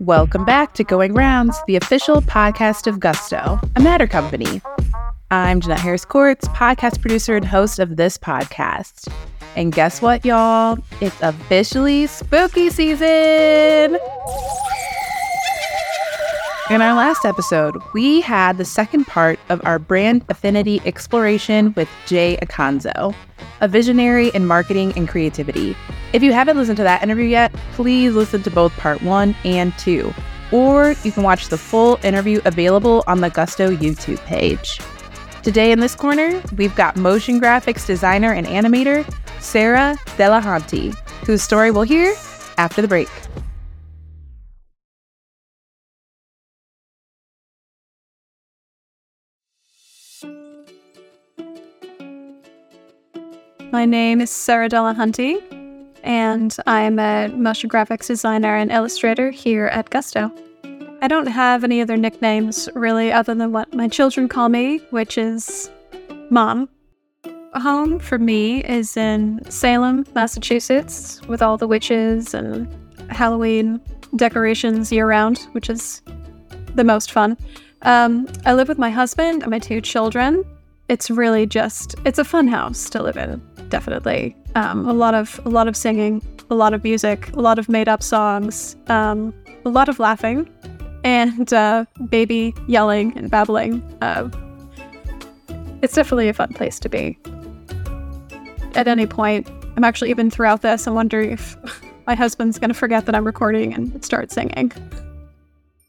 Welcome back to Going Rounds, the official podcast of Gusto, a matter company. I'm Jeanette Harris Courts, podcast producer and host of this podcast. And guess what, y'all? It's officially spooky season. In our last episode, we had the second part of our brand affinity exploration with Jay Acunzo, a visionary in marketing and creativity. If you haven't listened to that interview yet, please listen to both part one and two, or you can watch the full interview available on the Gusto YouTube page. Today in this corner, we've got motion graphics designer and animator Sarah Delahunty, whose story we'll hear after the break. My name is Sarah Delahunty, and I'm a motion graphics designer and illustrator here at Gusto. I don't have any other nicknames really other than what my children call me, which is Mom. Home for me is in Salem, Massachusetts, with all the witches and Halloween decorations year round, which is the most fun. Um, I live with my husband and my two children. It's really just it's a fun house to live in definitely. Um, a lot of a lot of singing, a lot of music, a lot of made up songs, um, a lot of laughing, and uh, baby yelling and babbling. Uh, it's definitely a fun place to be. At any point, I'm actually even throughout this, I'm wondering if my husband's gonna forget that I'm recording and start singing.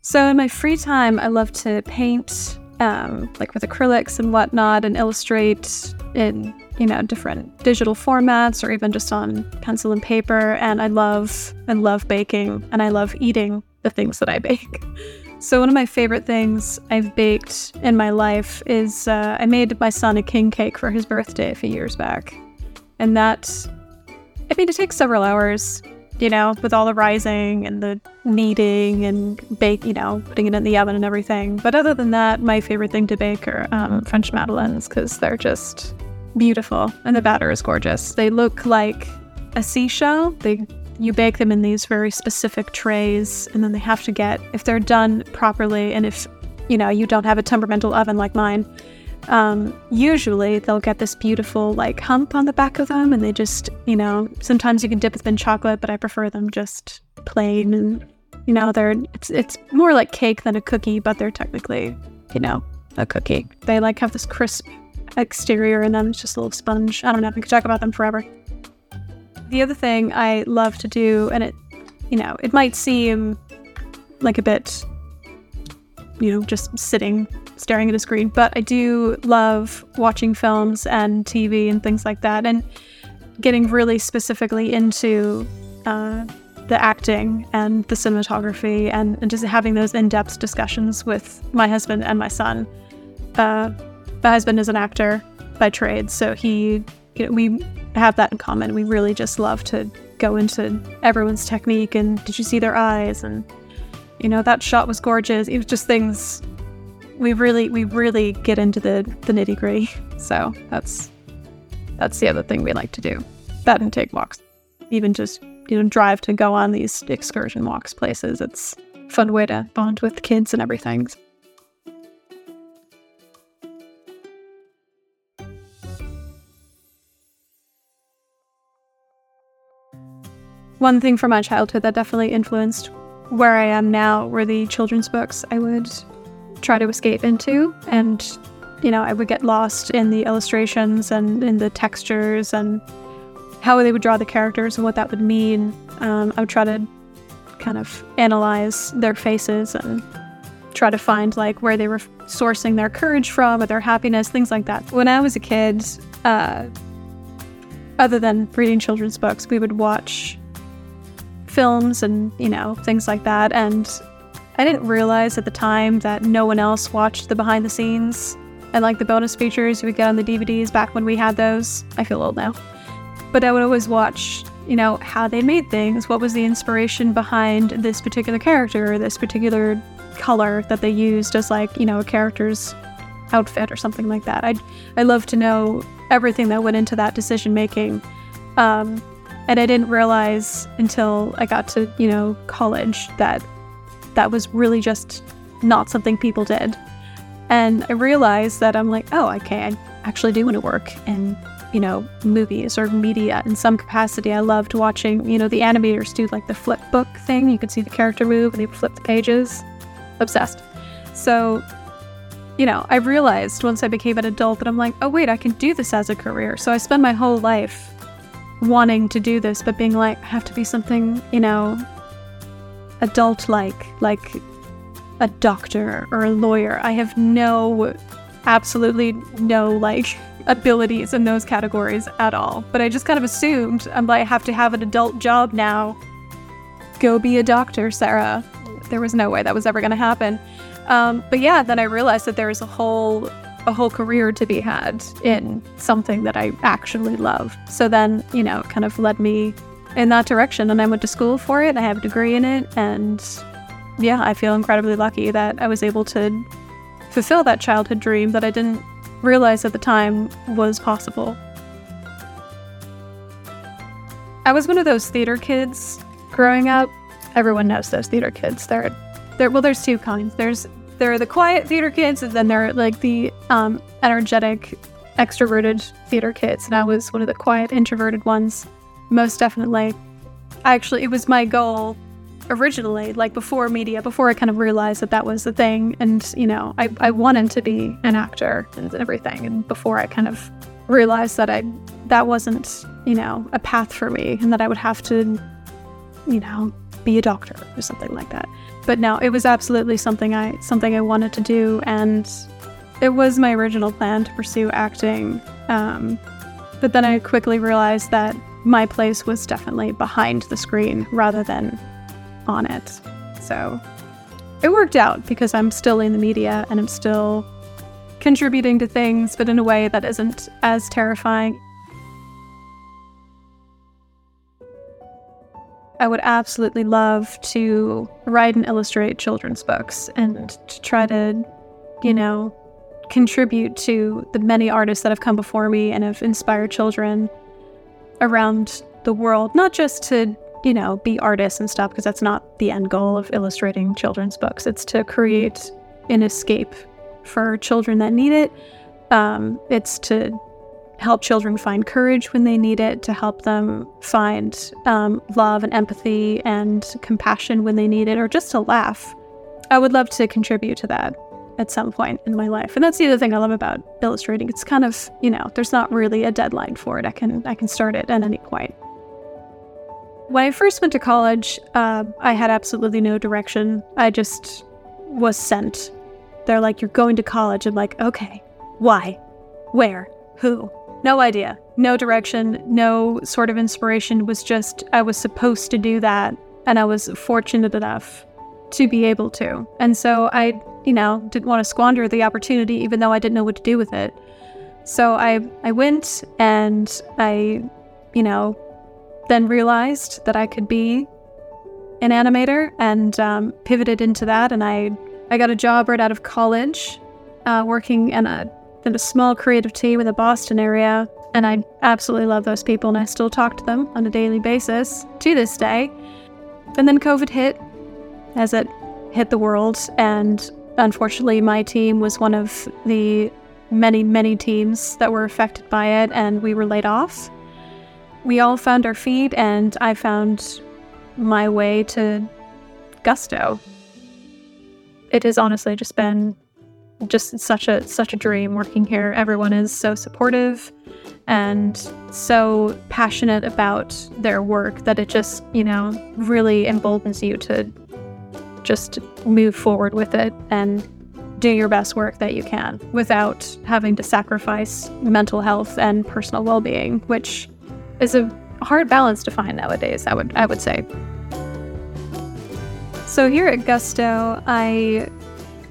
So in my free time, I love to paint, um, like with acrylics and whatnot, and illustrate in you know, different digital formats or even just on pencil and paper. And I love and love baking and I love eating the things that I bake. So one of my favorite things I've baked in my life is uh, I made my son a king cake for his birthday a few years back, and that I mean it takes several hours, you know, with all the rising and the kneading and bake, you know, putting it in the oven and everything. But other than that, my favorite thing to bake are um, French madeleines because they're just beautiful and the batter is gorgeous. They look like a seashell. They you bake them in these very specific trays and then they have to get if they're done properly and if you know you don't have a temperamental oven like mine um, usually they'll get this beautiful like hump on the back of them and they just you know sometimes you can dip them in chocolate but i prefer them just plain and you know they're it's, it's more like cake than a cookie but they're technically you know a cookie they like have this crisp exterior and then it's just a little sponge. I don't know. We could talk about them forever. The other thing I love to do, and it, you know, it might seem like a bit, you know, just sitting staring at a screen, but I do love watching films and TV and things like that, and getting really specifically into uh, the acting and the cinematography, and, and just having those in-depth discussions with my husband and my son. Uh, my husband is an actor by trade, so he, you know, we have that in common. We really just love to go into everyone's technique and did you see their eyes and you know that shot was gorgeous. It was just things we really we really get into the the nitty gritty. So that's that's the other thing we like to do. That and take walks, even just you know drive to go on these excursion walks places. It's fun way to bond with kids and everything. One thing from my childhood that definitely influenced where I am now were the children's books I would try to escape into. And, you know, I would get lost in the illustrations and in the textures and how they would draw the characters and what that would mean. Um, I would try to kind of analyze their faces and try to find like where they were sourcing their courage from or their happiness, things like that. When I was a kid, uh, other than reading children's books, we would watch films and, you know, things like that. And I didn't realize at the time that no one else watched the behind the scenes and like the bonus features you would get on the DVDs back when we had those. I feel old now. But I would always watch, you know, how they made things. What was the inspiration behind this particular character or this particular color that they used as like, you know, a character's outfit or something like that. I'd I love to know everything that went into that decision making. Um, and I didn't realize until I got to, you know, college that that was really just not something people did. And I realized that I'm like, oh, okay, I actually do want to work in, you know, movies or media in some capacity. I loved watching, you know, the animators do like the flip book thing. You could see the character move and they flip the pages. Obsessed. So, you know, I realized once I became an adult that I'm like, oh, wait, I can do this as a career. So I spend my whole life wanting to do this, but being like, I have to be something, you know, adult like, like a doctor or a lawyer. I have no, absolutely no, like, abilities in those categories at all. But I just kind of assumed I'm like, I have to have an adult job now. Go be a doctor, Sarah. There was no way that was ever going to happen. Um, but yeah, then I realized that there was a whole a whole career to be had in something that I actually love. So then, you know, it kind of led me in that direction. And I went to school for it. I have a degree in it. And yeah, I feel incredibly lucky that I was able to fulfill that childhood dream that I didn't realize at the time was possible. I was one of those theater kids growing up. Everyone knows those theater kids. They're, they're well, there's two kinds. There's there are the quiet theater kids, and then there are like the um, energetic, extroverted theater kids. And I was one of the quiet, introverted ones, most definitely. Actually, it was my goal originally, like before media, before I kind of realized that that was the thing. And, you know, I, I wanted to be an actor and everything. And before I kind of realized that I, that wasn't, you know, a path for me and that I would have to, you know, be a doctor or something like that. But no, it was absolutely something I, something I wanted to do. And it was my original plan to pursue acting. Um, but then I quickly realized that my place was definitely behind the screen rather than on it. So it worked out because I'm still in the media and I'm still contributing to things, but in a way that isn't as terrifying. I would absolutely love to write and illustrate children's books and to try to, you know, contribute to the many artists that have come before me and have inspired children around the world, not just to you know, be artists and stuff, because that's not the end goal of illustrating children's books. It's to create an escape for children that need it. Um, it's to help children find courage when they need it, to help them find um, love and empathy and compassion when they need it, or just to laugh. I would love to contribute to that at some point in my life. And that's the other thing I love about illustrating. It's kind of, you know, there's not really a deadline for it. I can I can start it at any point. When I first went to college, uh, I had absolutely no direction. I just was sent. They're like, You're going to college. I'm like, Okay, why? Where? Who? No idea. No direction, no sort of inspiration. It was just, I was supposed to do that. And I was fortunate enough to be able to. And so I, you know, didn't want to squander the opportunity, even though I didn't know what to do with it. So I, I went and I, you know, then realized that I could be an animator and um, pivoted into that. And I, I got a job right out of college, uh, working in a in a small creative team in the Boston area. And I absolutely love those people, and I still talk to them on a daily basis to this day. And then COVID hit, as it hit the world, and unfortunately, my team was one of the many, many teams that were affected by it, and we were laid off we all found our feet, and I found my way to Gusto. It has honestly just been just such a such a dream working here. Everyone is so supportive and so passionate about their work that it just, you know, really emboldens you to just move forward with it and do your best work that you can without having to sacrifice mental health and personal well-being, which is a hard balance to find nowadays, I would I would say. So here at Gusto, I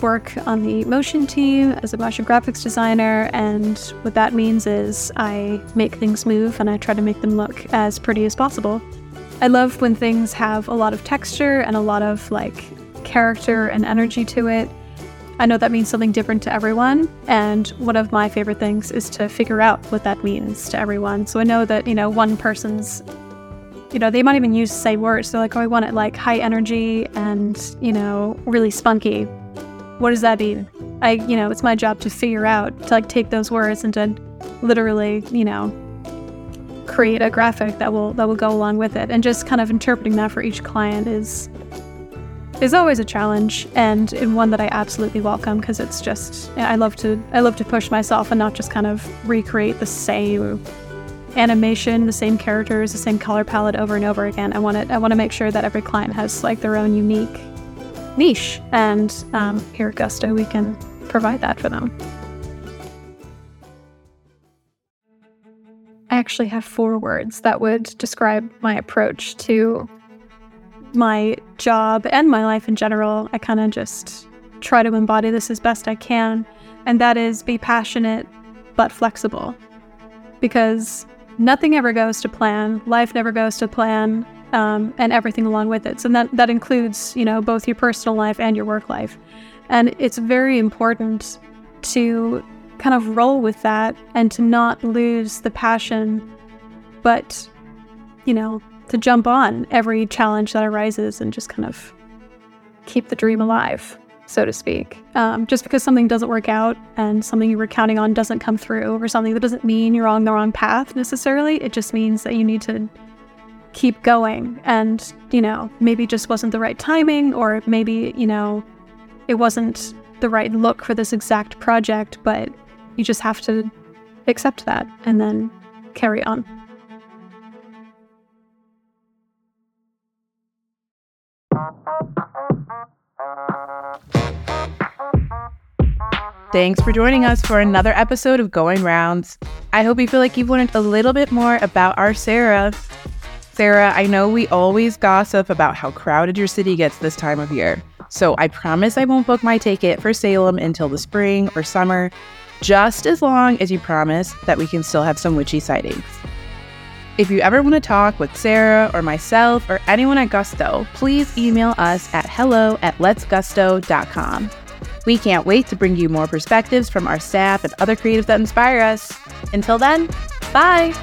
work on the motion team as a motion graphics designer, and what that means is I make things move and I try to make them look as pretty as possible. I love when things have a lot of texture and a lot of like character and energy to it. I know that means something different to everyone. And one of my favorite things is to figure out what that means to everyone. So I know that, you know, one person's, you know, they might even use the same words. They're like, oh, I want it like high energy and, you know, really spunky. What does that mean? I, you know, it's my job to figure out, to like take those words and to literally, you know, create a graphic that will that will go along with it. And just kind of interpreting that for each client is is always a challenge and, and one that I absolutely welcome because it's just I love to I love to push myself and not just kind of recreate the same animation, the same characters, the same color palette over and over again. I want it I want to make sure that every client has like their own unique niche and um, here at Gusto we can provide that for them. I actually have four words that would describe my approach to my job and my life in general, I kind of just try to embody this as best I can. And that is be passionate but flexible. Because nothing ever goes to plan, life never goes to plan, um, and everything along with it. So that, that includes, you know, both your personal life and your work life. And it's very important to kind of roll with that and to not lose the passion, but, you know, to jump on every challenge that arises and just kind of keep the dream alive, so to speak. Um, just because something doesn't work out and something you were counting on doesn't come through or something that doesn't mean you're on the wrong path necessarily. It just means that you need to keep going and, you know, maybe just wasn't the right timing or maybe, you know, it wasn't the right look for this exact project, but you just have to accept that and then carry on. Thanks for joining us for another episode of Going Rounds. I hope you feel like you've learned a little bit more about our Sarah. Sarah, I know we always gossip about how crowded your city gets this time of year. So I promise I won't book my ticket for Salem until the spring or summer, just as long as you promise that we can still have some witchy sightings. If you ever want to talk with Sarah or myself or anyone at Gusto, please email us at hello at letsgusto.com. We can't wait to bring you more perspectives from our staff and other creatives that inspire us. Until then, bye!